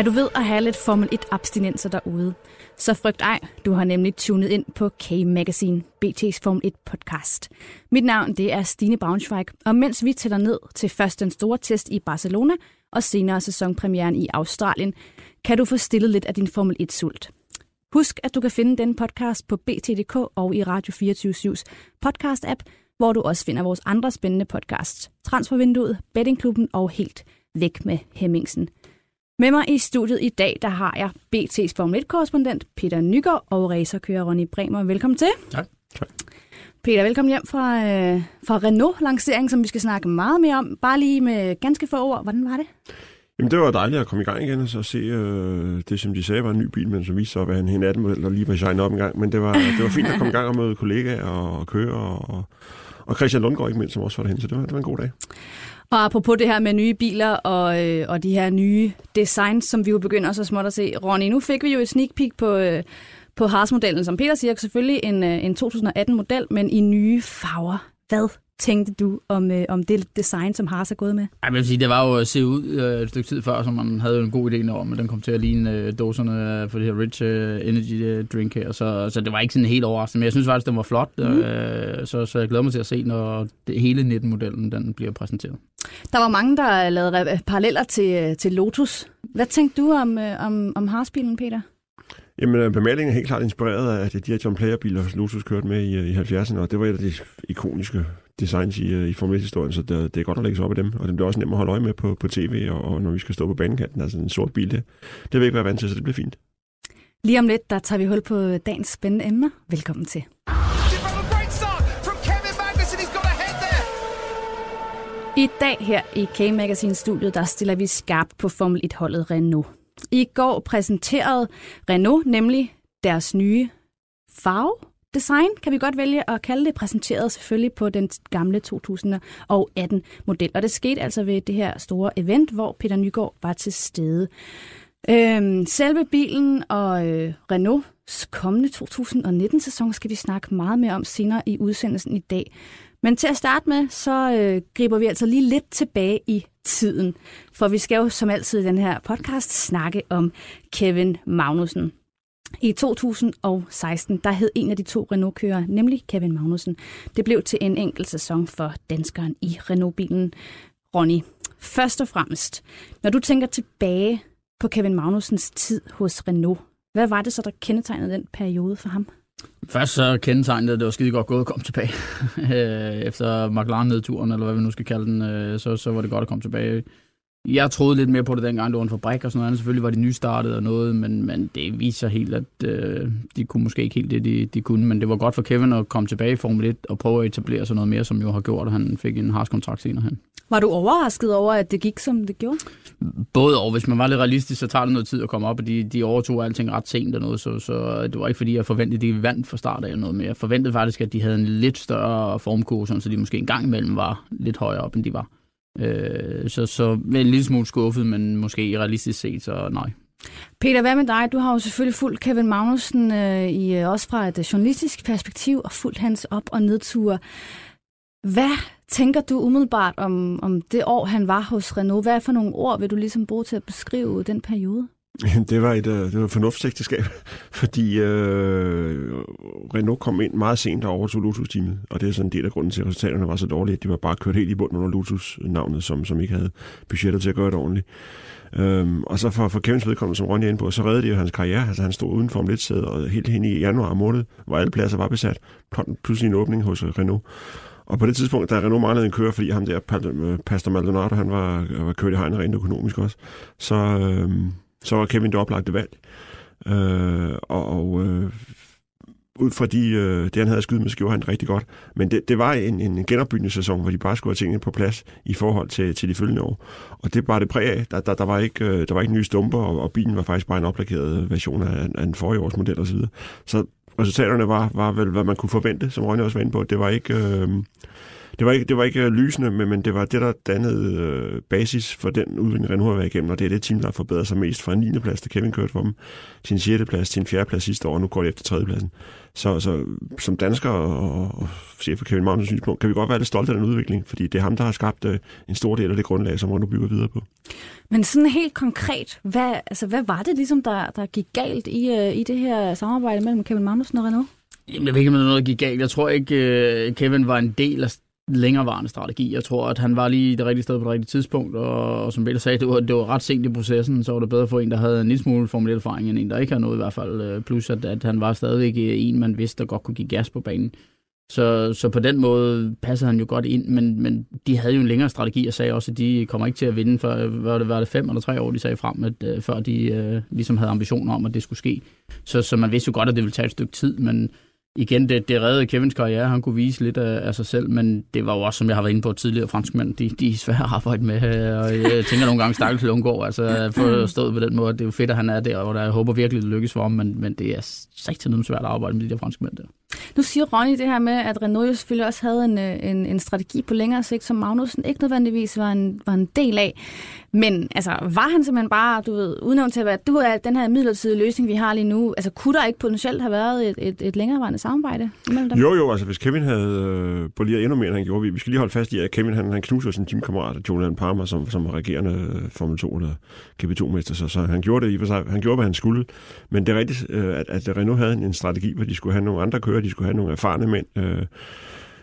Er du ved at have lidt Formel 1-abstinenser derude, så frygt ej, du har nemlig tunet ind på K-Magazine, BT's Formel 1 podcast. Mit navn det er Stine Braunschweig, og mens vi tæller ned til først den store test i Barcelona og senere sæsonpremieren i Australien, kan du få stillet lidt af din Formel 1-sult. Husk, at du kan finde den podcast på BT.dk og i Radio 24-7's podcast-app, hvor du også finder vores andre spændende podcasts. Transfervinduet, Bettingklubben og Helt Væk med Hemmingsen – med mig i studiet i dag, der har jeg BT's Formel 1-korrespondent Peter Nygaard og racerkører Ronny Bremer. Velkommen til. Tak. tak. Peter, velkommen hjem fra, øh, fra Renault-lancering, som vi skal snakke meget mere om. Bare lige med ganske få ord. Hvordan var det? Jamen, det var dejligt at komme i gang igen og så se øh, det, som de sagde var en ny bil, men som viste sig at være en hen 18 model, der lige var shine op en gang. Men det var, det var fint at komme i gang og møde kollegaer og, og køre, og, og Christian Lundgaard ikke mindst, som også var derhen, så det var, det var en god dag. Og apropos det her med nye biler og, øh, og de her nye designs, som vi jo begynder så småt at se. Ronny, nu fik vi jo et sneak peek på, øh, på Haas-modellen, som Peter siger, selvfølgelig en, øh, en 2018-model, men i nye farver. Hvad tænkte du om, øh, om det design, som Haas er gået med? Jeg vil sige, det var jo at se ud øh, et stykke tid før, så man havde jo en god idé om, at den kom til at ligne øh, dåserne for det her Rich øh, Energy øh, Drink her. Så, så det var ikke sådan helt overraskende, men jeg synes faktisk, den var flot. Mm. Øh, så, så jeg glæder mig til at se, når det, hele 19-modellen den bliver præsenteret. Der var mange, der lavede paralleller til, øh, til Lotus. Hvad tænkte du om, øh, om, om Haas-bilen, Peter? Jamen, øh, bemalingen er helt klart inspireret af de her John Player-biler, Lotus kørte med i, øh, i 70'erne, og det var et af de ikoniske designs i, øh, i Formel 1-historien, så det, det er godt at lægge sig op af dem, og det bliver også nemt at holde øje med på, på tv, og, og når vi skal stå på banekanten, altså en sort bil, det, det vil ikke være vant til, så det bliver fint. Lige om lidt, der tager vi hul på dagens spændende emner. Velkommen til. I dag her i K-Magazine-studiet, der stiller vi skarpt på Formel 1-holdet Renault. I går præsenterede Renault nemlig deres nye farve design, kan vi godt vælge at kalde det, præsenteret selvfølgelig på den gamle 2018-model. Og det skete altså ved det her store event, hvor Peter Nygaard var til stede. Øhm, selve bilen og øh, Renaults kommende 2019-sæson skal vi snakke meget mere om senere i udsendelsen i dag. Men til at starte med, så øh, griber vi altså lige lidt tilbage i tiden. For vi skal jo som altid i den her podcast snakke om Kevin Magnussen. I 2016, der hed en af de to Renault-kører, nemlig Kevin Magnussen. Det blev til en enkelt sæson for danskeren i Renault-bilen. Ronny, først og fremmest, når du tænker tilbage på Kevin Magnussens tid hos Renault, hvad var det så, der kendetegnede den periode for ham? Først så kendetegnede det, var skide godt gået at komme tilbage. Øh, efter McLaren-nedturen, eller hvad vi nu skal kalde den, øh, så, så var det godt at komme tilbage. Jeg troede lidt mere på det dengang, det var en fabrik og sådan noget. Selvfølgelig var de nystartet og noget, men, men det viser helt, at øh, de kunne måske ikke helt det, de, de kunne. Men det var godt for Kevin at komme tilbage i Formel 1 og prøve at etablere sig noget mere, som jo har gjort, at han fik en kontrakt senere hen. Var du overrasket over, at det gik, som det gjorde? Både og. Hvis man var lidt realistisk, så tager det noget tid at komme op, og de, de overtog alting ret sent og noget, så, så det var ikke fordi, jeg forventede, at de vandt fra start af eller noget mere. Jeg forventede faktisk, at de havde en lidt større formkurve, så de måske en gang imellem var lidt højere op, end de var. Øh, så, så en lille smule skuffet, men måske realistisk set, så nej. Peter, hvad med dig? Du har jo selvfølgelig fulgt Kevin Magnussen øh, i, øh, også fra et journalistisk perspektiv og fulgt hans op- og nedture. Hvad tænker du umiddelbart om, om det år, han var hos Renault? Hvad for nogle ord vil du ligesom bruge til at beskrive den periode? Det var et, øh, det var et fornuftsægteskab, fordi øh, Renault kom ind meget sent og overtog Lotus-teamet, og det er sådan en del af grunden til, at resultaterne var så dårlige, at de var bare kørt helt i bunden under Lotus-navnet, som, som ikke havde budgetter til at gøre det ordentligt. Øhm, og så for, for Kevins vedkommende, som Ronny er inde på, så reddede de jo hans karriere. Altså han stod uden for lidt sæde, og helt hen i januar måned, hvor alle pladser var besat, pludselig en åbning hos øh, Renault. Og på det tidspunkt, der Renault manglede en kører, fordi ham der, øh, Pastor Maldonado, han var, øh, var kørt i hegnet rent økonomisk også, så, øh, så var Kevin det oplagte valg. Øh, og og øh, ud fra de, øh, det, han havde skudt med, så gjorde han rigtig godt. Men det, det var en, en genopbygningssæson, hvor de bare skulle have tingene på plads i forhold til, til de følgende år. Og det var det præg af. Der, der, der, var ikke, øh, der var ikke nye stumper, og, og bilen var faktisk bare en oplakeret version af, af en forrige års model osv. Så, så resultaterne var, var vel, hvad man kunne forvente, som Rønne også var inde på. Det var ikke... Øh, det var ikke, det var ikke øh, lysende, men, men det var det, der dannede øh, basis for den udvikling, Renault har været igennem, og det er det team, der har forbedret sig mest fra en 9. plads, der Kevin kørte for dem, til en 6. plads, til en 4. plads sidste år, og nu går det efter 3. pladsen. Så, så som dansker og, og chef for Kevin Magnusens synspunkt, kan vi godt være lidt stolte af den udvikling, fordi det er ham, der har skabt øh, en stor del af det grundlag, som Renault bygger videre på. Men sådan helt konkret, hvad, altså, hvad var det ligesom, der, der gik galt i, øh, i det her samarbejde mellem Kevin Magnussen og Renault? Jamen, jeg ved ikke, om noget gik galt. Jeg tror ikke, øh, Kevin var en del af længerevarende strategi. Jeg tror, at han var lige det rigtige sted på det rigtige tidspunkt, og, og som Peter sagde, det var, det var ret sent i processen, så var det bedre for en, der havde en lille smule formel erfaring, end en, der ikke havde noget i hvert fald. Øh, plus, at, at han var stadigvæk øh, en, man vidste, der godt kunne give gas på banen. Så, så på den måde passede han jo godt ind, men, men de havde jo en længere strategi, og sagde også, at de kommer ikke til at vinde, for var det, var det fem eller tre år, de sagde frem, at, uh, før de uh, ligesom havde ambitioner om, at det skulle ske. Så, så man vidste jo godt, at det ville tage et stykke tid, men igen, det, det reddede Kevins karriere. Han kunne vise lidt af, af sig selv, men det var jo også, som jeg har været inde på tidligere, franskmænd, de, de er svære at arbejde med. Og jeg tænker nogle gange, Stakkels Lundgaard, altså forstået på den måde, det er jo fedt, at han er der, og der, jeg håber virkelig, det lykkes for ham, men, men det er rigtig svært at arbejde med de der franskmænd der. Nu siger Ronny det her med, at Renault jo selvfølgelig også havde en, øh, en, en strategi på længere sigt, som Magnussen ikke nødvendigvis var en, var en del af. Men altså, var han simpelthen bare, du ved, udnævnt til at være, du er den her midlertidige løsning, vi har lige nu. Altså, kunne der ikke potentielt have været et, et, et længerevarende samarbejde mellem dem? Jo, jo, altså hvis Kevin havde øh, boleret endnu mere, end han gjorde, vi, vi skal lige holde fast i, at Kevin han, han knuser sin teamkammerat, Julian Palmer, som, som var regerende øh, Formel 2 eller GP2-mester, så, så han gjorde det i for sig, han gjorde, hvad han skulle. Men det er rigtigt, øh, at, at Renault havde en, en strategi, hvor de skulle have nogle andre kører, de skulle have nogle erfarne mænd, øh,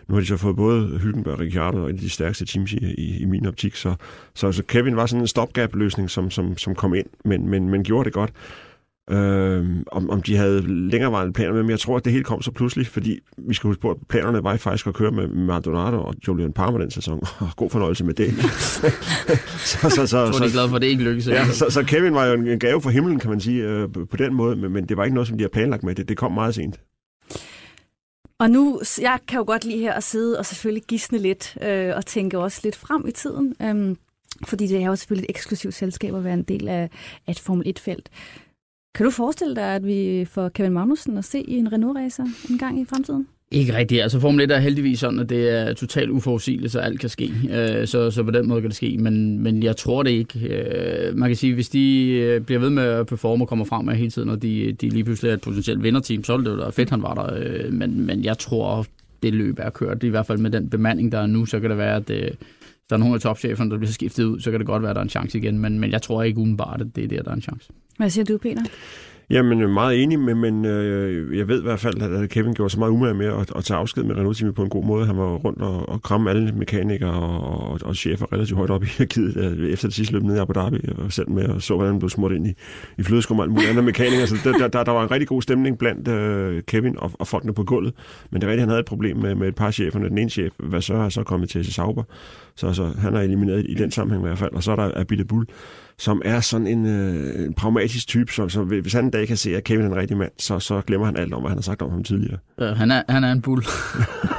nu har de så fået både Hylkenberg og Ricciardo, og en af de stærkste teams i, i, i min optik. Så, så, så Kevin var sådan en stopgap-løsning, som, som, som kom ind, men, men, men gjorde det godt. Øh, om, om de havde længerevarende planer med, men jeg tror, at det hele kom så pludselig, fordi vi skal huske på, at planerne var faktisk at køre med Maldonado og Julian Palmer den sæson. God fornøjelse med det. så, så, så, jeg tror, de er glade for, at det ikke lykkedes. Ja, så, så Kevin var jo en gave for himlen, kan man sige, øh, på den måde, men, men det var ikke noget, som de har planlagt med. Det, det kom meget sent. Og nu, jeg kan jo godt lige her at sidde og selvfølgelig gisne lidt, øh, og tænke også lidt frem i tiden. Øh, fordi det er jo selvfølgelig et eksklusivt selskab at være en del af, af et Formel 1-felt. Kan du forestille dig, at vi får Kevin Magnussen at se i en Renault-racer en gang i fremtiden? Ikke rigtigt. Altså Formel 1 er heldigvis sådan, at det er totalt uforudsigeligt, så alt kan ske. Øh, så, så på den måde kan det ske, men, men jeg tror det ikke. Øh, man kan sige, hvis de øh, bliver ved med at performe og kommer frem med hele tiden, og de, de lige pludselig er et potentielt vinderteam, så er det jo da fedt, han var der. Øh, men, men jeg tror, det løb er kørt. I hvert fald med den bemanding, der er nu, så kan det være, at øh, der er nogle af topcheferne, der bliver skiftet ud, så kan det godt være, at der er en chance igen. Men, men jeg tror ikke umiddelbart, at det er der, der er en chance. Hvad siger du, Peter? Jamen, øh, meget enig, men, men øh, jeg ved i hvert fald, at Kevin gjorde så meget umage med at, at tage afsked med Renault-teamet på en god måde. Han var rundt og, og kramme alle mekanikere og, og, og chefer relativt højt op i hierarkiet øh, efter det sidste løb nede i Abu Dhabi, og selv med og så, hvordan han blev smurt ind i, i flødeskum og alle mulige andre mekanikere. Så der, der, der, var en rigtig god stemning blandt øh, Kevin og, og folkene på gulvet. Men det er rigtigt, han havde et problem med, med et par cheferne. Den ene chef, hvad så har så kommet til Sauber, så, så han er elimineret i den sammenhæng i hvert fald. Og så er der Abita Bull, som er sådan en, øh, en pragmatisk type, som, som hvis han dag kan se, at Kevin er en rigtig mand, så, så glemmer han alt om, hvad han har sagt om ham tidligere. Ja, han, er, han er en bull.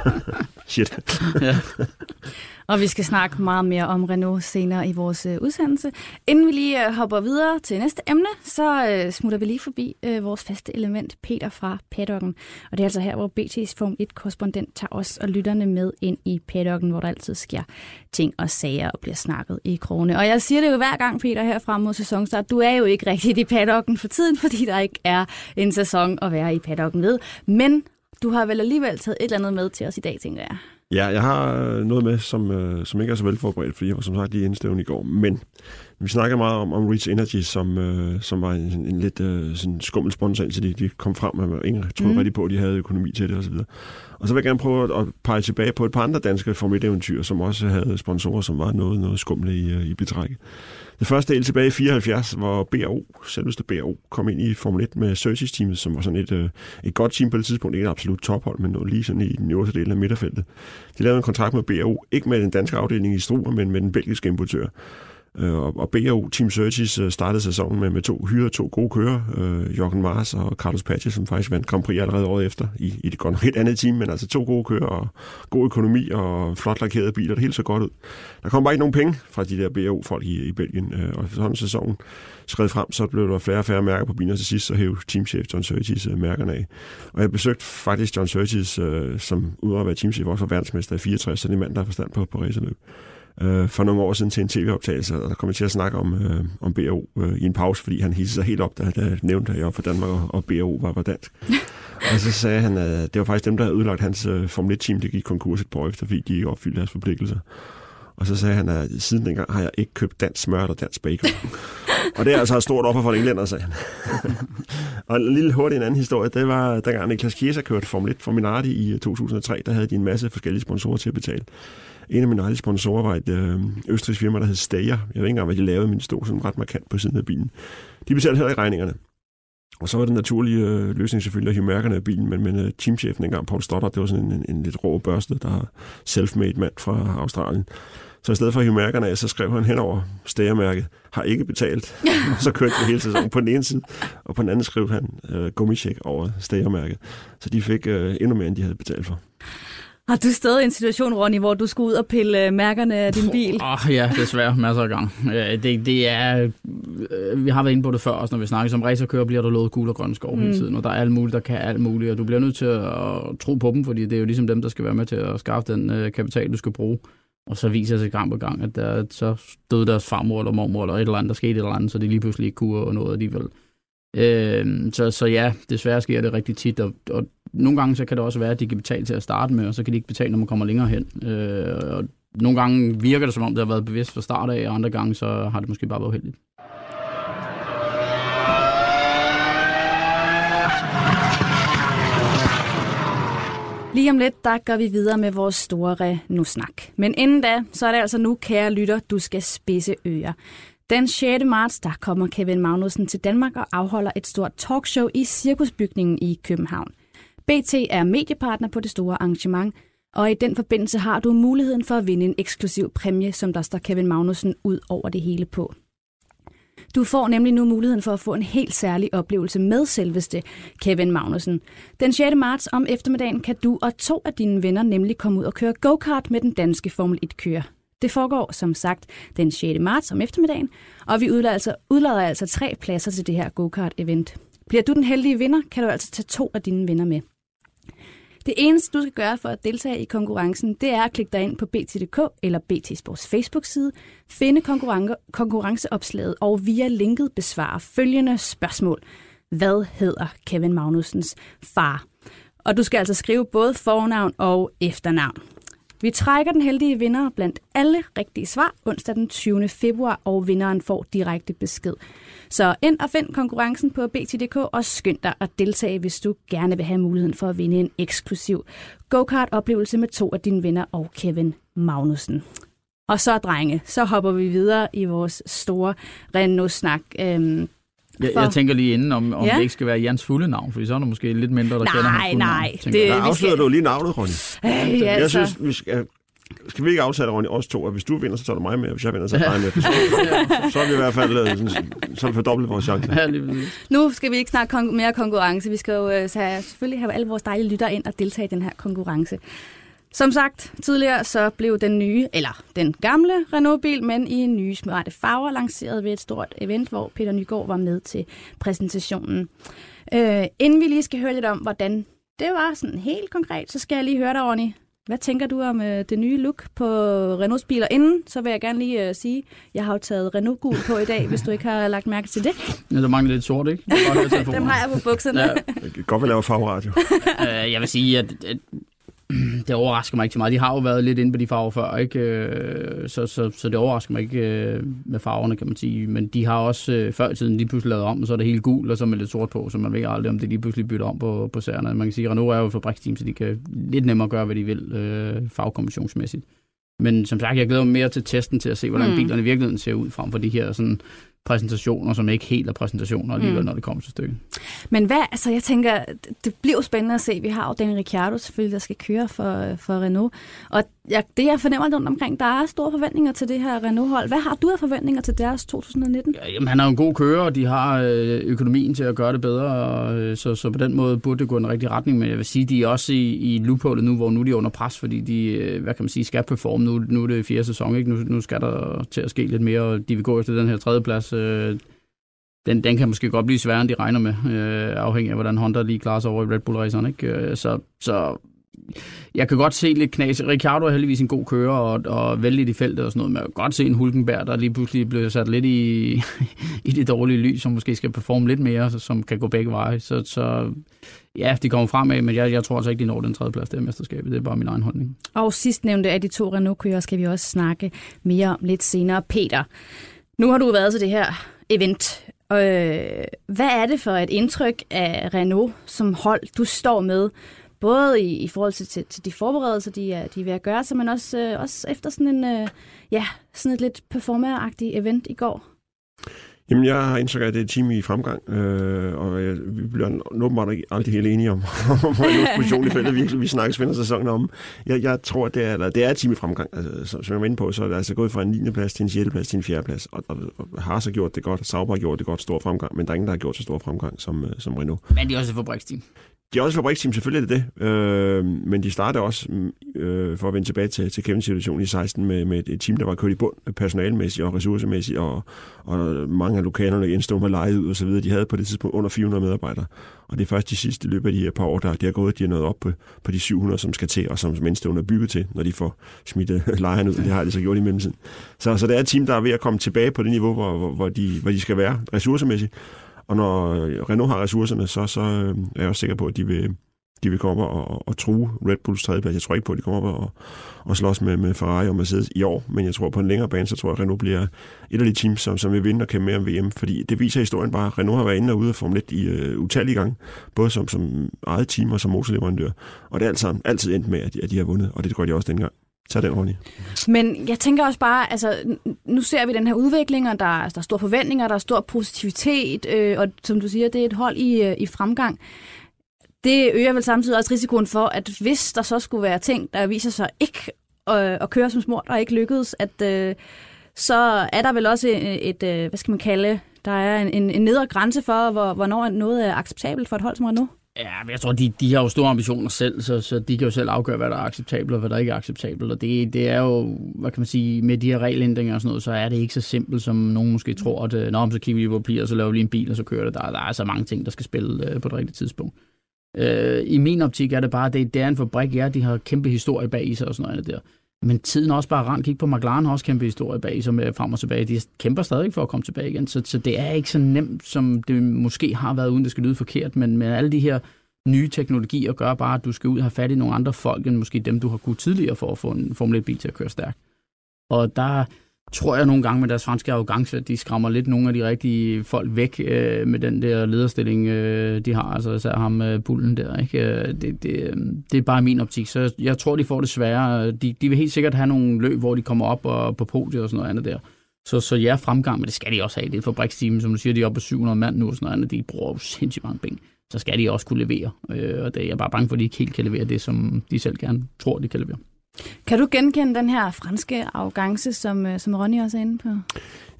Shit. ja. Og vi skal snakke meget mere om Renault senere i vores øh, udsendelse. Inden vi lige øh, hopper videre til næste emne, så øh, smutter vi lige forbi øh, vores faste element, Peter fra paddocken. Og det er altså her, hvor BT's Form 1-korrespondent tager os og lytterne med ind i paddocken, hvor der altid sker ting og sager og bliver snakket i krone. Og jeg siger det jo hver gang, Peter, her frem mod sæsonstart. Du er jo ikke rigtigt i paddocken for tiden, fordi der ikke er en sæson at være i paddocken ved. Men du har vel alligevel taget et eller andet med til os i dag, tænker jeg. Ja, jeg har øh, noget med, som, øh, som ikke er så velforberedt, fordi jeg var som sagt lige indstævn i går. Men vi snakker meget om, om Reach Energy, som, øh, som var en, en lidt øh, sådan skummel sponsor, indtil de, de kom frem, og ingen troede mm. rigtig på, at de havde økonomi til det osv. Og, og så vil jeg gerne prøve at, at pege tilbage på et par andre danske Formel 1-eventyr, som også havde sponsorer, som var noget, noget skumle i, i betrækket. Det første del tilbage i 74, hvor BRO, selveste BRO, kom ind i Formel 1 med Cersei teamet som var sådan et, øh, et godt team på det tidspunkt. Ikke et absolut tophold, men noget lige sådan i den øverste del af midterfeltet. De lavede en kontrakt med BRO, ikke med den danske afdeling i Struer, men med den belgiske importør. Øh, og, og BAU Team Surges øh, startede sæsonen med, med to hyre, to gode kører, øh, Jørgen Mars og Carlos Pache, som faktisk vandt Grand Prix allerede året efter, i, i det godt nok et andet team, men altså to gode kører og god økonomi og flot lakerede biler, det hele så godt ud. Der kom bare ikke nogen penge fra de der bo folk i, i Belgien, øh, og sådan sæsonen skred frem, så blev der flere og færre mærker på bilerne til sidst, så hævde teamchef John Surtees øh, mærkerne af. Og jeg besøgte faktisk John Surtees, øh, som udover at være teamchef, også var verdensmester i 64, så det er mand, der har forstand på, på racerløb øh, for nogle år siden til en tv-optagelse, og der kom jeg til at snakke om, øh, om BAO øh, i en pause, fordi han hissede sig helt op, da, da nævnte, at jeg var fra Danmark, og, og var, var dansk. og så sagde han, at det var faktisk dem, der havde udlagt hans øh, Formel 1-team, det gik konkurs et par år efter, fordi de ikke opfyldte deres forpligtelser. Og så sagde han, at siden dengang har jeg ikke købt dansk smør eller dansk bacon. og det er altså et stort offer for en englænder, sagde han. og en lille hurtig en anden historie, det var, dengang Niklas Chiesa kørte Formel 1 for Minardi i 2003, der havde de en masse forskellige sponsorer til at betale. En af mine andre sponsorer var et øh, østrigsk firma, der hed Steyr. Jeg ved ikke engang, hvad de lavede, men de stod sådan ret markant på siden af bilen. De betalte heller ikke regningerne. Og så var det naturlige øh, løsning selvfølgelig at hive mærkerne af bilen, men, men uh, teamchefen engang, Paul Stoddard, det var sådan en, en, en lidt rå børste, der er self-made mand fra Australien. Så i stedet for at hive mærkerne af, så skrev han henover stæremærket, har ikke betalt. og så kørte det hele sæsonen på den ene side, og på den anden skrev han uh, gummicheck over stæremærket. Så de fik uh, endnu mere, end de havde betalt for. Har du stadig en situation, Ronny, hvor du skal ud og pille øh, mærkerne af din bil? Åh, oh, ja, desværre. Masser af gang. Det, det er... Øh, vi har været inde på det før også, når vi snakker. Som racerkører bliver der lovet gul og grøn skov mm. hele tiden, og der er alt muligt, der kan alt muligt, og du bliver nødt til at tro på dem, fordi det er jo ligesom dem, der skal være med til at skaffe den øh, kapital, du skal bruge. Og så viser det sig gang på gang, at der, så døde deres farmor eller mormor eller et eller andet, der skete et eller andet, så de lige pludselig ikke kunne noget alligevel. Øh, så, så ja, desværre sker det rigtig tit, og, og nogle gange så kan det også være, at de kan betale til at starte med, og så kan de ikke betale, når man kommer længere hen. Øh, og nogle gange virker det, som om det har været bevidst fra start af, og andre gange så har det måske bare været uheldigt. Lige om lidt, der går vi videre med vores store nu-snak. Men inden da, så er det altså nu, kære lytter, du skal spidse ører. Den 6. marts, der kommer Kevin Magnussen til Danmark og afholder et stort talkshow i Cirkusbygningen i København. BT er mediepartner på det store arrangement, og i den forbindelse har du muligheden for at vinde en eksklusiv præmie, som der står Kevin Magnussen ud over det hele på. Du får nemlig nu muligheden for at få en helt særlig oplevelse med selveste Kevin Magnussen. Den 6. marts om eftermiddagen kan du og to af dine venner nemlig komme ud og køre go-kart med den danske Formel 1-kører. Det foregår som sagt den 6. marts om eftermiddagen, og vi udlader altså, udlader altså tre pladser til det her go-kart-event. Bliver du den heldige vinder, kan du altså tage to af dine venner med. Det eneste, du skal gøre for at deltage i konkurrencen, det er at klikke dig ind på bt.dk eller BT Sports Facebook-side, finde konkurrenceopslaget og via linket besvare følgende spørgsmål. Hvad hedder Kevin Magnusens far? Og du skal altså skrive både fornavn og efternavn. Vi trækker den heldige vinder blandt alle rigtige svar onsdag den 20. februar, og vinderen får direkte besked. Så ind og find konkurrencen på BT.dk og skynd dig at deltage, hvis du gerne vil have muligheden for at vinde en eksklusiv go-kart-oplevelse med to af dine venner og Kevin Magnussen. Og så, drenge, så hopper vi videre i vores store Renault-snak. Øhm, jeg, jeg tænker lige inden, om, om ja. det ikke skal være Jans fulde navn, for så er der måske lidt mindre, der nej, kender hans fulde nej, navn. det, Der afslører skal... du lige navnet, Ronny. Øh, ja, Jeg altså. synes, vi skal, skal vi ikke aftale, Ronny, os to, at hvis du vinder, så tager du mig med, og hvis jeg vinder, så tager jeg med. For så, så er vi i hvert fald øh, sådan, så vi fordoblet vores chance. Ja, lige. Nu skal vi ikke snakke kon- mere konkurrence. Vi skal jo øh, have, selvfølgelig have alle vores dejlige lytter ind og deltage i den her konkurrence. Som sagt tidligere, så blev den nye, eller den gamle Renault-bil, men i nye smarte farver, lanceret ved et stort event, hvor Peter Nygaard var med til præsentationen. Øh, inden vi lige skal høre lidt om, hvordan det var sådan helt konkret, så skal jeg lige høre dig, Ronny. Hvad tænker du om øh, det nye look på Renaults biler? Inden, så vil jeg gerne lige øh, sige, jeg har jo taget Renault gul på i dag, hvis du ikke har lagt mærke til det. Ja, der mangler lidt sort, ikke? Det Dem har jeg på bukserne. Ja. Det kan godt, vi laver farveradio. Øh, jeg vil sige, at, at det overrasker mig ikke så meget. De har jo været lidt inde på de farver før, ikke? Øh, Så, så, så det overrasker mig ikke øh, med farverne, kan man sige. Men de har også øh, før i tiden lige pludselig lavet om, og så er det helt gul, og så med lidt sort på, så man ved aldrig, om det lige pludselig bytter om på, på serierne. Man kan sige, at Renault er jo et fabriksteam, så de kan lidt nemmere gøre, hvad de vil øh, farvekombinationsmæssigt. Men som sagt, jeg glæder mig mere til testen til at se, hvordan mm. bilerne i virkeligheden ser ud, frem for de her sådan, præsentationer, som ikke helt er præsentationer alligevel, Mm. når det kommer til stykket. Men hvad, altså jeg tænker, det- det bliver jo spændende at se. Vi har jo Daniel Ricciardo selvfølgelig, der skal køre for, for Renault. Og ja, det jeg fornemmer rundt omkring, der er store forventninger til det her Renault-hold. Hvad har du af forventninger til deres 2019? Ja, jamen, han er jo en god kører, og de har øh, økonomien til at gøre det bedre, og, øh, så, så på den måde burde det gå i den rigtige retning. Men jeg vil sige, de er også i, i loophullet nu, hvor nu de er under pres, fordi de, øh, hvad kan man sige, skal performe. Nu, nu er det fjerde sæson, ikke? Nu, nu skal der til at ske lidt mere, og de vil gå efter den her tredje plads. Øh, den, den kan måske godt blive sværere, end de regner med, øh, afhængig af, hvordan Honda lige klarer sig over i Red Bull raceren. Ikke? Så, så jeg kan godt se lidt knas. Ricardo er heldigvis en god kører og, og vældig i feltet og sådan noget, men jeg kan godt se en Hulkenberg, der lige pludselig bliver sat lidt i, i det dårlige lys, som måske skal performe lidt mere, som kan gå begge veje. Så, så ja, de kommer fremad, men jeg, jeg tror altså ikke, de når den tredje plads der mesterskabet. Det er bare min egen holdning. Og sidst nævnte af de to Renault-kører skal vi også snakke mere om lidt senere. Peter, nu har du været til det her event. Øh, hvad er det for et indtryk af Renault som hold, du står med? Både i, i forhold til, til, til de forberedelser, de er, de er ved at gøre sig, men også, øh, også efter sådan en, øh, ja, sådan et lidt performer-agtigt event i går. Jamen, jeg har indtryk af, at det er et team i fremgang, øh, og jeg, vi bliver åbenbart aldrig helt enige om, om vores position i feltet. Vi, vi snakker spændende sæsonen om. Jeg, jeg tror, at det er, eller, det er et team i fremgang. Altså, som, som jeg var inde på, så er det altså gået fra en 9. plads til en 6. plads til en 4. plads. Og, og, og har gjort det godt, Sauber har gjort det godt, stor fremgang, men der er ingen, der har gjort så stor fremgang som, øh, som Renault. Men de er også et fabriksteam. De er også fabriksteam, selvfølgelig er det det. Øh, men de startede også, øh, for at vende tilbage til, til Kevins situation i 16, med, med et team, der var kørt i bund personalmæssigt og ressourcemæssigt, og, og mange af lokalerne igen stod med lejet ud og så videre. De havde på det tidspunkt under 400 medarbejdere. Og det er først de sidste løb af de her par år, der de har gået, de er nået op på, på de 700, som skal til, og som mindstående er bygget til, når de får smidt lejerne ud. Det har de så gjort i mellemtiden. Så, så det er et team, der er ved at komme tilbage på det niveau, hvor, hvor, hvor, de, hvor de skal være ressourcemæssigt. Og når Renault har ressourcerne, så, så øh, er jeg også sikker på, at de vil, de vil komme op og, og true Red Bulls tredjeplads. Jeg tror ikke på, at de kommer op og, og slås med, med Ferrari og Mercedes i år, men jeg tror på en længere bane, så tror jeg, at Renault bliver et af de teams, som, som vil vinde og kæmpe mere om VM, fordi det viser historien bare, at Renault har været inde og ude af Formel 1 i uh, utallige gange, både som, som eget team og som motorleverandør, og det er altså altid endt med, at de, at de har vundet, og det gør de også dengang. Tag det ordentligt. Men jeg tænker også bare, altså, nu ser vi den her udvikling, og der, der er store forventninger, der er stor positivitet, øh, og som du siger, det er et hold i, øh, i fremgang. Det øger vel samtidig også risikoen for, at hvis der så skulle være ting, der viser sig ikke at, at køre som smurt og ikke lykkedes, at øh, så er der vel også et, et, øh, hvad skal man kalde, der er en, en nedre grænse for, hvor, hvornår noget er acceptabelt for et hold som Renault. Ja, men jeg tror, de, de har jo store ambitioner selv, så, så de kan jo selv afgøre, hvad der er acceptabelt og hvad der ikke er acceptabelt. Og det, det er jo, hvad kan man sige, med de her regelændringer og sådan noget, så er det ikke så simpelt, som nogen måske tror, at øh, når så kigger vi på papir, og så laver vi en bil, og så kører det. Der, der er så mange ting, der skal spille øh, på det rigtige tidspunkt. Øh, I min optik er det bare, det, det er en fabrik, ja, de har kæmpe historie bag i sig og sådan noget der. Men tiden også bare rent. Kig på McLaren har også kæmpe historie bag sig med frem og tilbage. De kæmper stadig for at komme tilbage igen. Så, så det er ikke så nemt, som det måske har været, uden det skal lyde forkert. Men med alle de her nye teknologier gør bare, at du skal ud og have fat i nogle andre folk, end måske dem, du har kunnet tidligere for at få en Formel 1-bil til at køre stærkt. Og der tror jeg nogle gange med deres franske arrogance, at de skræmmer lidt nogle af de rigtige folk væk øh, med den der lederstilling, øh, de har. Altså især ham øh, Bullen der. Ikke? Øh, det, det, øh, det er bare min optik. Så jeg tror, de får det sværere. De, de vil helt sikkert have nogle løb, hvor de kommer op og, på podiet og sådan noget andet der. Så, så ja, fremgang, men det skal de også have. Det er fabriksteam, som du siger, de er oppe på 700 mand nu og sådan noget andet. De bruger jo sindssygt mange penge så skal de også kunne levere. Øh, og det er jeg bare bange for, at de ikke helt kan levere det, som de selv gerne tror, de kan levere. Kan du genkende den her franske arrogance, som, øh, som Ronny også er inde på?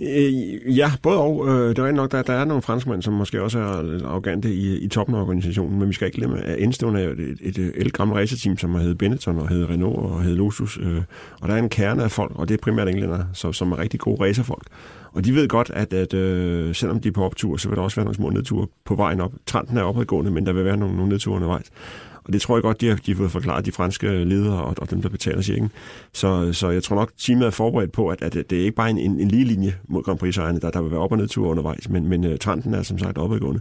Øh, ja, både og. Øh, det er nok, der, der er nogle franskmænd, som måske også er arrogante i, i toppen af organisationen, men vi skal ikke glemme, at Enstone er et, et, et elgammelt racerteam, som har heddet Benetton og hedder Renault og hedder Lotus. Øh, og der er en kerne af folk, og det er primært englænder, som, som er rigtig gode racerfolk. Og de ved godt, at, at øh, selvom de er på optur, så vil der også være nogle små nedture på vejen op. Trenden er opadgående, men der vil være nogle, nogle nedture undervejs. Og det tror jeg godt, de har, de har fået forklaret de franske ledere og, og dem, der betaler cirken. Så, så jeg tror nok, teamet er forberedt på, at, at det er ikke bare en, en, en lige linje mod Grand prix der, der vil være op- og nedture undervejs, men, men øh, uh, trenden er som sagt opadgående.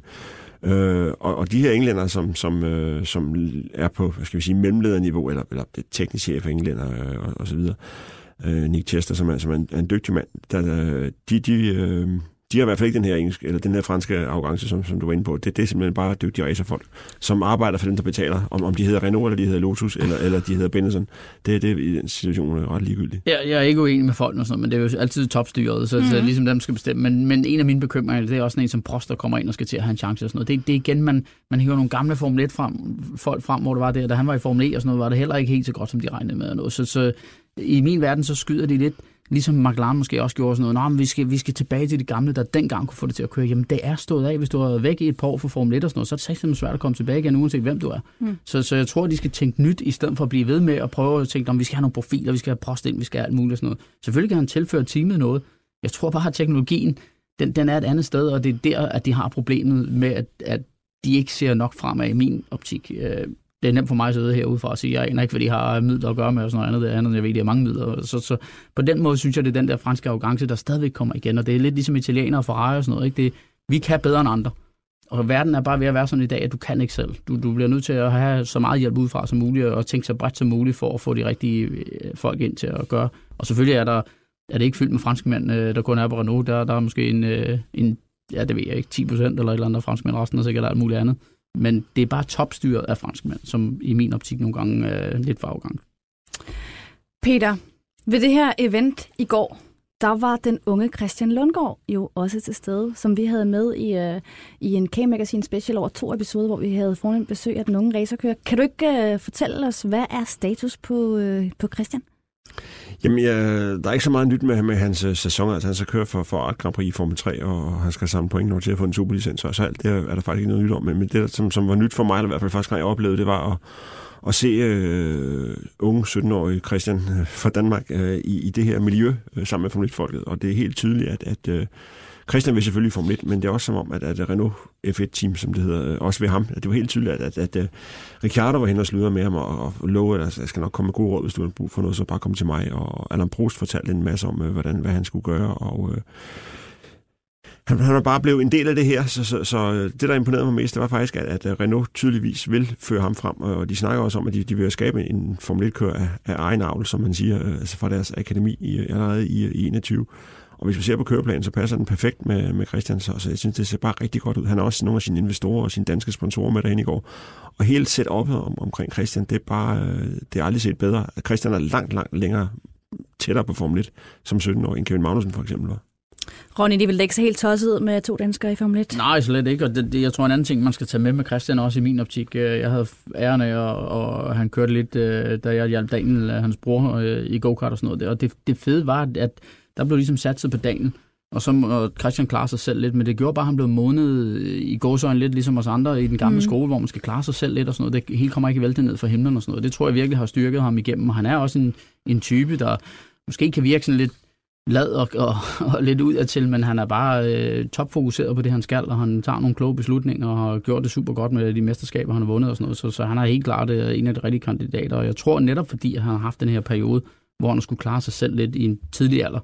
Øh, og, og de her englænder, som, som, øh, som er på, hvad skal vi sige, mellemlederniveau, eller, eller det tekniske chef englænder øh, og, og så videre, øh, Nick Chester, som er, som er, en, er en dygtig mand, der, øh, de, de, øh, de har i hvert fald ikke den her engelske, eller den her franske arrogance, som, som du var inde på. Det, det er simpelthen bare dygtige racerfolk, som arbejder for dem, der betaler. Om, om de hedder Renault, eller de hedder Lotus, eller, eller de hedder Benetton. Det, det er i den situation ret ligegyldigt. Ja, jeg er ikke uenig med folk og sådan noget, men det er jo altid topstyret, så, mm-hmm. så Mhm. ligesom dem skal bestemme. Men, men en af mine bekymringer, det er også sådan en som Prost, der kommer ind og skal til at have en chance og sådan noget. Det, det er igen, man, man hiver nogle gamle Formel 1 frem, folk frem, hvor det var der, da han var i Formel E og sådan noget, var det heller ikke helt så godt, som de regnede med. Og noget. Så, så i min verden, så skyder de lidt, ligesom McLaren måske også gjorde sådan noget, Nå, men vi skal, vi skal tilbage til de gamle, der dengang kunne få det til at køre. Jamen, det er stået af. Hvis du har været væk i et par år fra Formel 1 og sådan noget, så er det simpelthen svært at komme tilbage igen, uanset hvem du er. Mm. Så, så jeg tror, at de skal tænke nyt, i stedet for at blive ved med at prøve at tænke, om vi skal have nogle profiler, vi skal have prost ind, vi skal have alt muligt og sådan noget. Selvfølgelig kan han tilføre teamet noget. Jeg tror bare, at teknologien, den, den er et andet sted, og det er der, at de har problemet med, at, at de ikke ser nok fremad i min optik. Øh, det er nemt for mig at sidde herude fra og sige, at jeg aner ikke, hvad de har midler at gøre med og sådan noget andet. Det andet, jeg ved, de har mange midler. Så, så på den måde synes jeg, det er den der franske arrogance, der stadigvæk kommer igen. Og det er lidt ligesom italienere og Ferrari og sådan noget. Ikke? Det, vi kan bedre end andre. Og verden er bare ved at være sådan i dag, at du kan ikke selv. Du, du bliver nødt til at have så meget hjælp udefra som muligt, og tænke så bredt som muligt for at få de rigtige øh, folk ind til at gøre. Og selvfølgelig er der er det ikke fyldt med franskmænd, øh, der kun er på Renault. Der, der er måske en, øh, en, ja det ved jeg ikke, 10 procent eller et eller andet franskmænd, resten er sikkert alt muligt andet. Men det er bare topstyret af franskmænd, som i min optik nogle gange er lidt for afgang. Peter, ved det her event i går, der var den unge Christian Lundgaard jo også til stede, som vi havde med i, uh, i en K-Magazine special over to episoder, hvor vi havde fornemt besøg af den unge racerkører. Kan du ikke uh, fortælle os, hvad er status på, uh, på Christian? Jamen, ja, der er ikke så meget nyt med, med hans øh, sæson. Altså, han skal køre for, for Art Grand Prix i Formel 3, og han skal samle point nu til at få en superlicens. Og Så alt det er der faktisk ikke noget nyt om. Men, men det, der, som, som var nyt for mig, eller i hvert fald første gang jeg oplevede, det var at, at se øh, unge 17-årige Christian øh, fra Danmark øh, i, i det her miljø øh, sammen med Formel 1-folket. Og det er helt tydeligt, at, at øh, Christian vil selvfølgelig Formel 1, men det er også som om, at, at Renault F1-team, som det hedder, øh, også ved ham, at det var helt tydeligt, at, at, at uh, var hen og sludrede med ham og, og lovede, at jeg skal nok komme med gode råd, hvis du har brug for noget, så bare kom til mig. Og Alain Prost fortalte en masse om, uh, hvordan, hvad han skulle gøre, og uh, han, han er bare blevet en del af det her, så, så, så det, der imponerede mig mest, det var faktisk, at, at Renault tydeligvis vil føre ham frem, og de snakker også om, at de, de vil skabe en Formel 1-kører af, af egen avl, som man siger, altså fra deres akademi i, allerede i, i 21. Og hvis vi ser på køreplanen, så passer den perfekt med, med Christian, så, så jeg synes, det ser bare rigtig godt ud. Han har også nogle af sine investorer og sine danske sponsorer med derinde i går. Og hele setup'et om, omkring Christian, det er bare, det er aldrig set bedre. Christian er langt, langt længere tættere på Formel 1 som 17-årig, end Kevin Magnussen for eksempel var. Ronny, det vil ikke så helt tosset ud med to danskere i Formel 1. Nej, slet ikke. Og det, det, jeg tror, en anden ting, man skal tage med med Christian, også i min optik. øh, Jeg havde æren af, og, og han kørte lidt, øh, da jeg hjalp Daniel, hans bror, øh, i go-kart og sådan noget. Og det, det fede var, at der blev ligesom satset på Daniel. Og så og Christian klarer sig selv lidt, men det gjorde bare, at han blev måned i gåsøjne lidt ligesom os andre i den gamle mm. skole, hvor man skal klare sig selv lidt og sådan noget. Det hele kommer ikke væltet ned fra himlen og sådan noget. Det tror jeg virkelig har styrket ham igennem, og han er også en, en type, der måske kan virke sådan lidt lad og, og, og lidt ud af til, men han er bare øh, topfokuseret på det, han skal, og han tager nogle kloge beslutninger og har gjort det super godt med de mesterskaber, han har vundet og sådan noget. Så, så han er helt klart øh, en af de rigtige kandidater, og jeg tror netop, fordi han har haft den her periode, hvor han skulle klare sig selv lidt i en tidlig alder,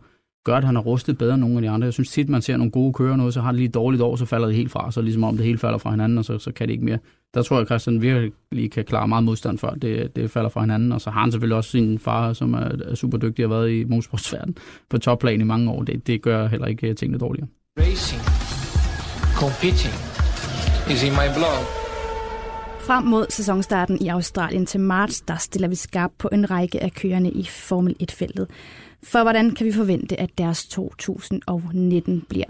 gør, at han har rustet bedre end nogle af de andre. Jeg synes tit, man ser nogle gode kører noget, så har det lige et dårligt år, så falder det helt fra, så ligesom om det hele falder fra hinanden, og så, så kan det ikke mere. Der tror jeg, at Christian virkelig kan klare meget modstand før det, det falder fra hinanden, og så har han selvfølgelig også sin far, som er, er super dygtig og har været i motorsportsverden på topplan i mange år. Det, det gør heller ikke tingene dårligere. Racing, competing is in my blood. Frem mod sæsonstarten i Australien til marts, der stiller vi skarp på en række af kørerne i Formel 1-feltet. For hvordan kan vi forvente, at deres 2019 bliver?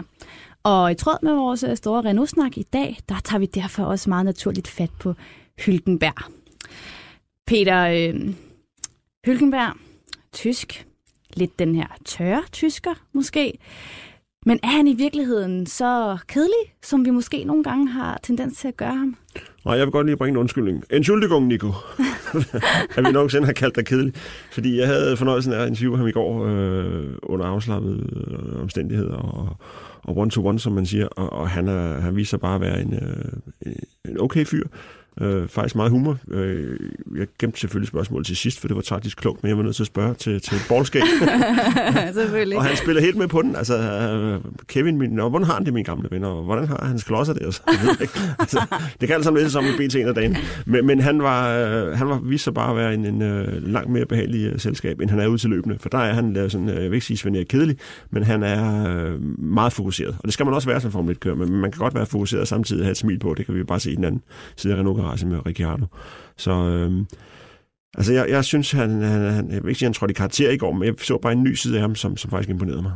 Og i tråd med vores øh, store Renault-snak i dag, der tager vi derfor også meget naturligt fat på Hylkenberg. Peter øh, Hylkenberg, tysk, lidt den her tørre tysker måske, men er han i virkeligheden så kedelig, som vi måske nogle gange har tendens til at gøre ham? Nej, jeg vil godt lige bringe en undskyldning. En Entschuldigung, Nico at vi nogensinde har kaldt dig kedelig. Fordi jeg havde fornøjelsen af at interviewe ham i går øh, under afslappede øh, omstændigheder og, og one-to-one, som man siger. Og, og han, er, han viser bare at være en, øh, en okay fyr. Øh, faktisk meget humor. Øh, jeg gemte selvfølgelig spørgsmålet til sidst, for det var taktisk klogt, men jeg var nødt til at spørge til, til ballskab. Selvfølgelig. og han spiller helt med på den. Altså, øh, Kevin, min, og hvordan har han det, min gamle venner? Og hvordan har hans klodser det? Altså, ved ikke. altså, det kan alt sammen læses som i BT en af dagen. Men, men han var, øh, han var vist sig bare at være en, en øh, langt mere behagelig øh, selskab, end han er ude til løbende. For der er han øh, sådan, øh, jeg vil ikke sige Svend Erik kedelig, men han er øh, meget fokuseret. Og det skal man også være som Formel 1 kører, men man kan godt være fokuseret og samtidig have et smil på. Det kan vi jo bare se i den anden side af Renault Garage med Ricciardo. Så øh, altså jeg, jeg synes, han, han, han, jeg vil ikke sige, han trådte i karakter i går, men jeg så bare en ny side af ham, som, som faktisk imponerede mig.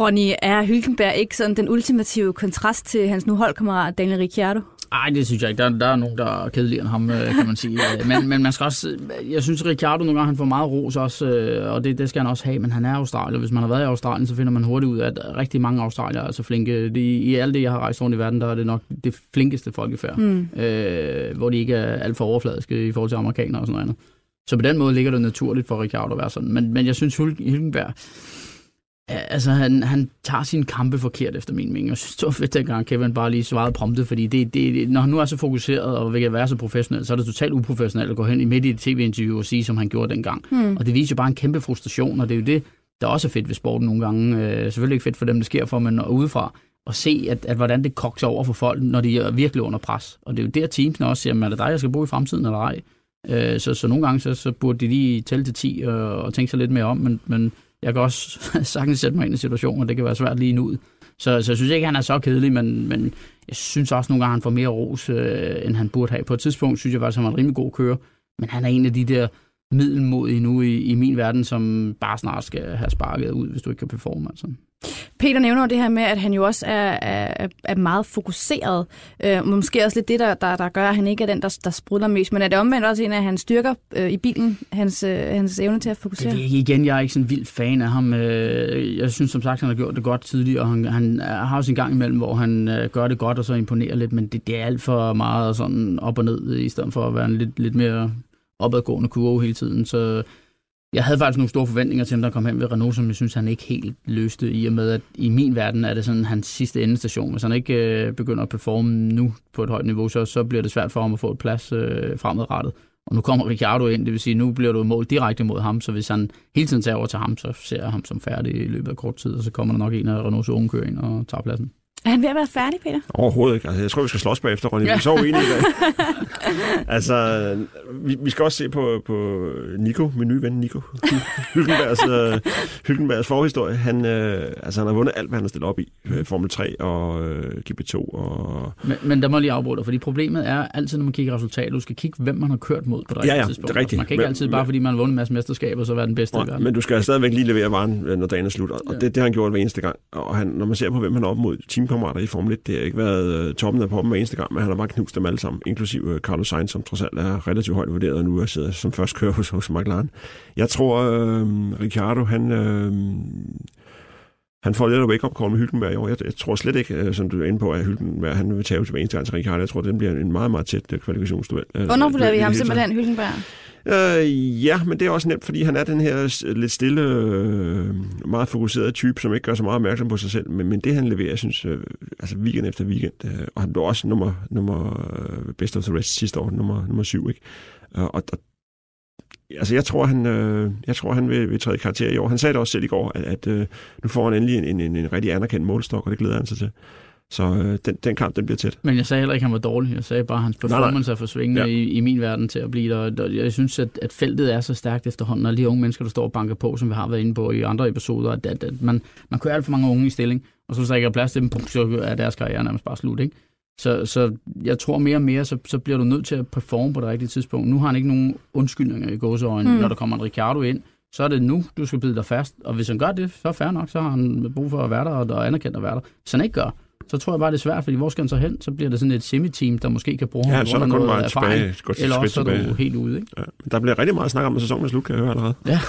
Ronny, er Hylkenberg ikke sådan den ultimative kontrast til hans nu holdkammerat Daniel Ricciardo? Nej, det synes jeg ikke. Der, der er nogen, der er kedeligere end ham, øh, kan man sige. Men, men man skal også... Jeg synes, Ricciardo nogle gange han får meget ros også, øh, og det, det skal han også have, men han er australier. Hvis man har været i Australien, så finder man hurtigt ud af, at rigtig mange australier er så flinke. De, I alt det, jeg har rejst rundt i verden, der er det nok det flinkeste folkefærd, mm. øh, hvor de ikke er alt for overfladiske i forhold til amerikanere og sådan noget andet. Så på den måde ligger det naturligt for Ricciardo at være sådan. Men, men jeg synes, Hülkenberg Altså, han, han tager sin kampe forkert, efter min mening. Jeg synes, det var fedt, dengang Kevin bare lige svarede prompte, fordi det, det, når han nu er så fokuseret og vil være så professionel, så er det totalt uprofessionelt at gå hen i midt i et tv-interview og sige, som han gjorde dengang. Hmm. Og det viser jo bare en kæmpe frustration, og det er jo det, der også er fedt ved sporten nogle gange. Øh, selvfølgelig ikke fedt for dem, det sker for, men udefra og se, at, at hvordan det kokser over for folk, når de er virkelig under pres. Og det er jo der, teamsene også siger, er det dig, jeg skal bo i fremtiden, eller ej? Øh, så, så nogle gange, så, så burde de lige tælle til 10 og, og tænke sig lidt mere om, men, men jeg kan også sagtens sætte mig ind i situationer, det kan være svært lige nu. Så, så jeg synes ikke, han er så kedelig, men, men jeg synes også nogle gange, han får mere ros, øh, end han burde have. På et tidspunkt synes jeg faktisk, han var en rimelig god kører, men han er en af de der middelmodige nu i, i min verden, som bare snart skal have sparket ud, hvis du ikke kan performe. Altså. Peter nævner det her med, at han jo også er, er, er meget fokuseret. Øh, måske også lidt det, der, der, der gør, at han ikke er den, der, der sprudler mest. Men er det omvendt også en af hans styrker øh, i bilen, hans, øh, hans evne til at fokusere? Det, igen, jeg er ikke sådan en vild fan af ham. Øh, jeg synes som sagt, han har gjort det godt tidligere, og han, han øh, har også en gang imellem, hvor han øh, gør det godt og så imponerer lidt, men det, det er alt for meget sådan op og ned, i stedet for at være en lidt, lidt mere opadgående kurve hele tiden. Så jeg havde faktisk nogle store forventninger til ham, der kom hen ved Renault, som jeg synes, han ikke helt løste i og med, at i min verden er det sådan hans sidste endestation. Hvis han ikke øh, begynder at performe nu på et højt niveau, så, så bliver det svært for ham at få et plads øh, fremadrettet. Og nu kommer Ricciardo ind, det vil sige, nu bliver du mål direkte mod ham, så hvis han hele tiden tager over til ham, så ser jeg ham som færdig i løbet af kort tid, og så kommer der nok en af Renaults unge kører ind og tager pladsen. Er han ved at være færdig, Peter? Overhovedet ikke. Altså, jeg tror, vi skal slås bagefter, Ronny. Ja. Vi er så uenige i dag. altså, vi, vi skal også se på, på Nico, min nye ven Nico. Hylkenbergs, uh, Hylkenbergs forhistorie. Han, uh, altså, han har vundet alt, hvad han har stillet op i. Uh, Formel 3 og uh, GP2. Og... Men, men der må jeg lige afbryde dig, fordi problemet er altid, når man kigger resultater, du skal kigge, hvem man har kørt mod på det ja, ja, tidspunkt. Det er rigtigt. Altså, man kan ikke men, altid, bare fordi man har vundet en masse mesterskaber, så være den bedste i verden. Men du skal stadigvæk lige levere varen, når dagen er slut. Og ja. det, det har han gjort hver eneste gang. Og han, når man ser på, hvem han er op mod teamkammerater i Formel 1, det har ikke været uh, toppen af poppen hver eneste gang, men han har bare knust dem alle sammen, inklusive uh, Carlos Sainz, som trods alt er relativt højt vurderet, og nu er sidder som først kører hos, hos McLaren. Jeg tror, uh, Ricciardo, han... Uh, han får lidt af wake-up call med Hylkenberg i år. Jeg, jeg tror slet ikke, som du er inde på, at Hylkenberg han vil tage til hver eneste gang til Ricciardo. Jeg tror, det bliver en meget, meget tæt kvalifikationsduel. Undervurderer vi ham simpelthen, Hylkenberg? Øh, ja, men det er også nemt, fordi han er den her lidt stille, øh, meget fokuserede type, som ikke gør så meget opmærksom på sig selv. Men, men det, han leverer, jeg synes, øh, altså weekend efter weekend, øh, og han blev også nummer, nummer øh, best of the rest sidste år, nummer, nummer syv, ikke? Øh, og, og altså jeg tror, han, øh, jeg tror, han vil, vil træde karakter i år. Han sagde det også selv i går, at, at øh, nu får han endelig en, en, en rigtig anerkendt målstok, og det glæder han sig til. Så øh, den, den kamp, den bliver tæt. Men jeg sagde heller ikke, at han var dårlig. Jeg sagde bare, at hans performance nej, nej. er for svingende ja. i, i min verden til at blive der. Jeg synes, at, at feltet er så stærkt efterhånden, og de unge mennesker, der står og banker på, som vi har været inde på i andre episoder, at, at, at man, man kører alt for mange unge i stilling, og så hvis der ikke er plads til dem, så er deres karriere nærmest bare slut. Ikke? Så, så jeg tror mere og mere, så, så bliver du nødt til at performe på det rigtige tidspunkt. Nu har han ikke nogen undskyldninger i gåseøjne. Mm. Når der kommer en Ricardo ind, så er det nu, du skal bide dig fast. Og hvis han gør det, så er fair nok, så har han brug for at være der, og er anerkendt at være der. Hvis han ikke gør, så tror jeg bare, det er svært, fordi hvor skal han så hen? Så bliver det sådan et semi-team, der måske kan bruge ja, ham så er der kun bare erfaring, tilbage, eller også så er du helt ude. Ikke? Ja, men der bliver rigtig meget snak om, at sæsonen er slut, kan jeg høre allerede. Ja,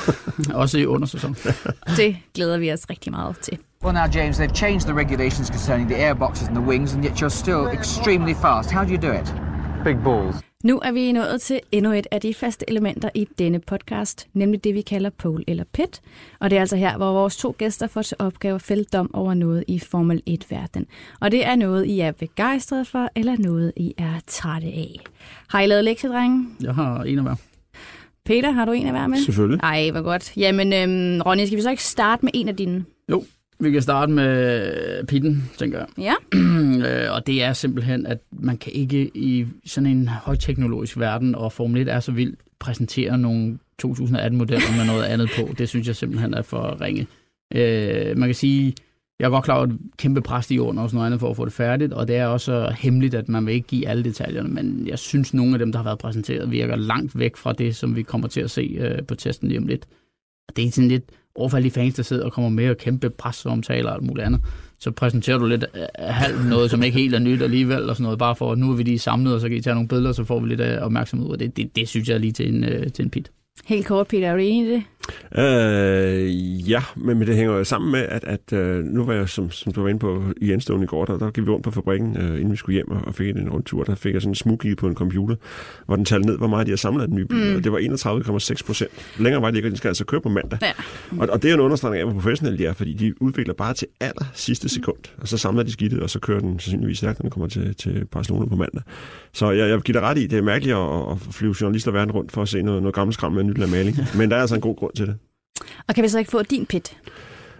også i undersæson. det glæder vi os rigtig meget til. Well, now, James, they've changed the regulations concerning the airboxes and the wings, and yet you're still extremely fast. How do you do it? Big balls. Nu er vi nået til endnu et af de faste elementer i denne podcast, nemlig det, vi kalder pole eller pit. Og det er altså her, hvor vores to gæster får til opgave at fælde dom over noget i Formel 1-verden. Og det er noget, I er begejstret for, eller noget, I er trætte af. Har I lavet lektier, drenge? Jeg har en af hver. Peter, har du en af hver med? Selvfølgelig. Ej, hvor godt. Jamen, øhm, Ronny, skal vi så ikke starte med en af dine? Jo, vi kan starte med pitten, tænker jeg. Ja. Øh, og det er simpelthen, at man kan ikke i sådan en højteknologisk verden, og Formel 1 er så vildt, præsentere nogle 2018-modeller med noget andet på. Det synes jeg simpelthen er for ringe. Øh, man kan sige, jeg er godt klar over et kæmpe pres i under og sådan noget andet for at få det færdigt, og det er også hemmeligt, at man vil ikke give alle detaljerne, men jeg synes, nogle af dem, der har været præsenteret, virker langt væk fra det, som vi kommer til at se øh, på testen lige om lidt. Og det er sådan lidt overfor alle de fans, der sidder og kommer med og kæmpe presseomtaler og alt muligt andet. Så præsenterer du lidt øh, halvt noget, som ikke helt er nyt alligevel, og sådan noget, bare for, at nu er vi lige samlet, og så kan I tage nogle billeder, så får vi lidt øh, opmærksomhed ud af det. Det, det synes jeg er lige til en, øh, til en pit. Helt kort, Peter, er du enig i det? Øh, ja, men, men det hænger jo sammen med, at, at øh, nu var jeg, som, som du var inde på i Enstone i går, der, der gik vi rundt på fabrikken, øh, inden vi skulle hjem og, og fik en rundtur. Der fik jeg sådan en smug på en computer, hvor den talte ned, hvor meget de har samlet af den nye bil. Mm. Og det var 31,6 procent. Længere var det ikke, og de skal altså køre på mandag. Ja. Og, og det er en understregning af, hvor professionelle de er, fordi de udvikler bare til aller sidste sekund. Og så samler de skidtet, og så kører den sandsynligvis stærkt, når den kommer til, til Barcelona på mandag. Så jeg, jeg giver dig ret i, det er mærkeligt at, at flyve journalister verden rundt for at se noget, noget gammelt skram med en nyt maling. Men der er altså en god grund til det. Og kan vi så ikke få din pit?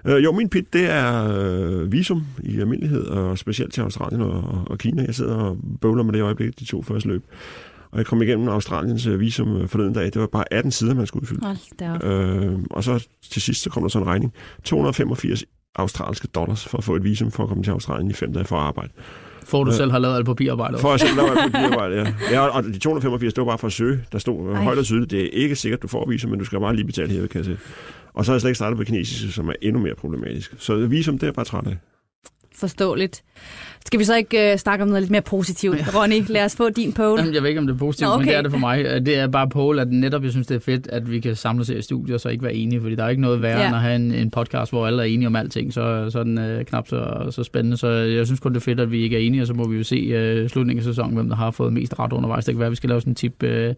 Øh, jo, min pit, det er øh, visum i almindelighed, og specielt til Australien og, og Kina. Jeg sidder og bøvler med det i øjeblikket, de to første løb. Og jeg kom igennem Australiens øh, visum øh, forleden dag. Det var bare 18 sider, man skulle udfylde. Hold da op. Øh, og så til sidst, så kom der så en regning. 285 australske dollars for at få et visum for at komme til Australien i fem dage for at arbejde. For du Øh, selv har lavet alt papirarbejdet. For at selv lave alt papirarbejde, ja. ja. og de 285, det var bare for at søge. Der stod øh, Ej. højt og tydeligt, det er ikke sikkert, du får visum, men du skal bare lige betale her, kan jeg se. Og så har jeg slet ikke startet på kinesisk, som er endnu mere problematisk. Så visum, det er jeg bare træt af. Forståeligt. Skal vi så ikke uh, snakke om noget lidt mere positivt? Ronny, lad os få din pole. Jamen, jeg ved ikke, om det er positivt, Nå, okay. men det er det for mig. Det er bare på, at netop jeg synes, det er fedt, at vi kan samle os i studiet og så ikke være enige, fordi der er ikke noget værre, Ja. ja. end at have en, en podcast, hvor alle er enige om alting, så, så er den øh, knap så, så spændende. Så jeg synes kun, det er fedt, at vi ikke er enige, og så må vi jo se øh, slutningen af sæsonen, hvem der har fået mest ret undervejs. Det kan være, at vi skal lave sådan en tip, øh,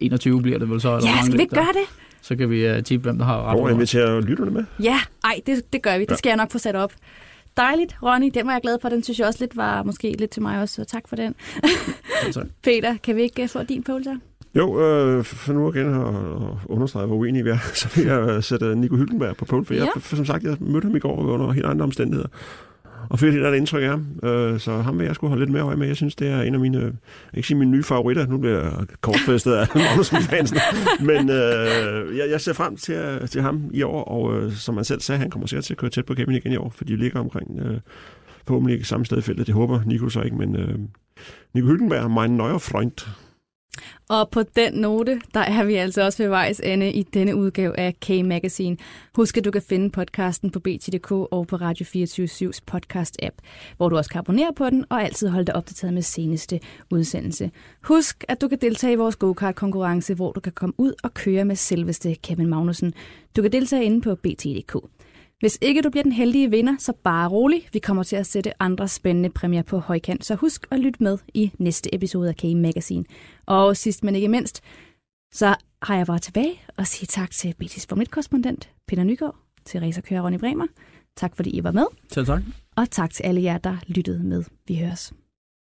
21 bliver det vel så. eller hvor Ja, skal vi ikke gøre det? Så kan vi uh, tippe, hvem der har ret undervejs. inviterer lytterne med. Ja, ej, det, det gør vi. Det skal jeg nok få sat op. Dejligt, Ronny. Den var jeg glad for. Den synes jeg også lidt var måske lidt til mig også, så tak for den. Peter, kan vi ikke øh, få din pole? Jo, øh, for nu igen at, at understrege, hvor uenige vi er, så vil jeg øh, sætte Nico Hylkenberg på pole, for, Ja. jeg, for som sagt, jeg mødte ham i går under helt andre omstændigheder, og fik lidt af det indtryk af ham, øh, så ham vil jeg skulle holde lidt mere øje med. Jeg synes, det er en af mine, jeg kan ikke sige mine nye favoritter, nu bliver jeg kortfæstet af Magnussen-fansen, men øh, jeg, jeg ser frem til, øh, til ham i år, og øh, som man selv sagde, han kommer sikkert til at køre tæt på Kevin igen i år, for de ligger omkring øh, forhåbentlig ikke samme sted i feltet. Det håber Nico så ikke, men øh, Nico Hylkenberg, mein neuer Freund. Og på den note, der er vi altså også ved vejs ende i denne udgave af K-Magazine. Husk, at du kan finde podcasten på BT.dk og på Radio 24-7's podcast-app, hvor du også kan abonnere på den og altid holde dig opdateret med seneste udsendelse. Husk, at du kan deltage i vores go-kart-konkurrence, hvor du kan komme ud og køre med selveste Kevin Magnussen. Du kan deltage inde på BT.dk. Hvis ikke du bliver den heldige vinder, så bare rolig. Vi kommer til at sætte andre spændende præmier på højkant, så husk at lytte med i næste episode af K-Magazine. Og sidst men ikke mindst, så har jeg bare tilbage og sige tak til BT's Formel 1-korrespondent Peter Nygaard, til racerkører Ronny Bremer. Tak fordi I var med, Selv tak. og tak til alle jer, der lyttede med. Vi høres.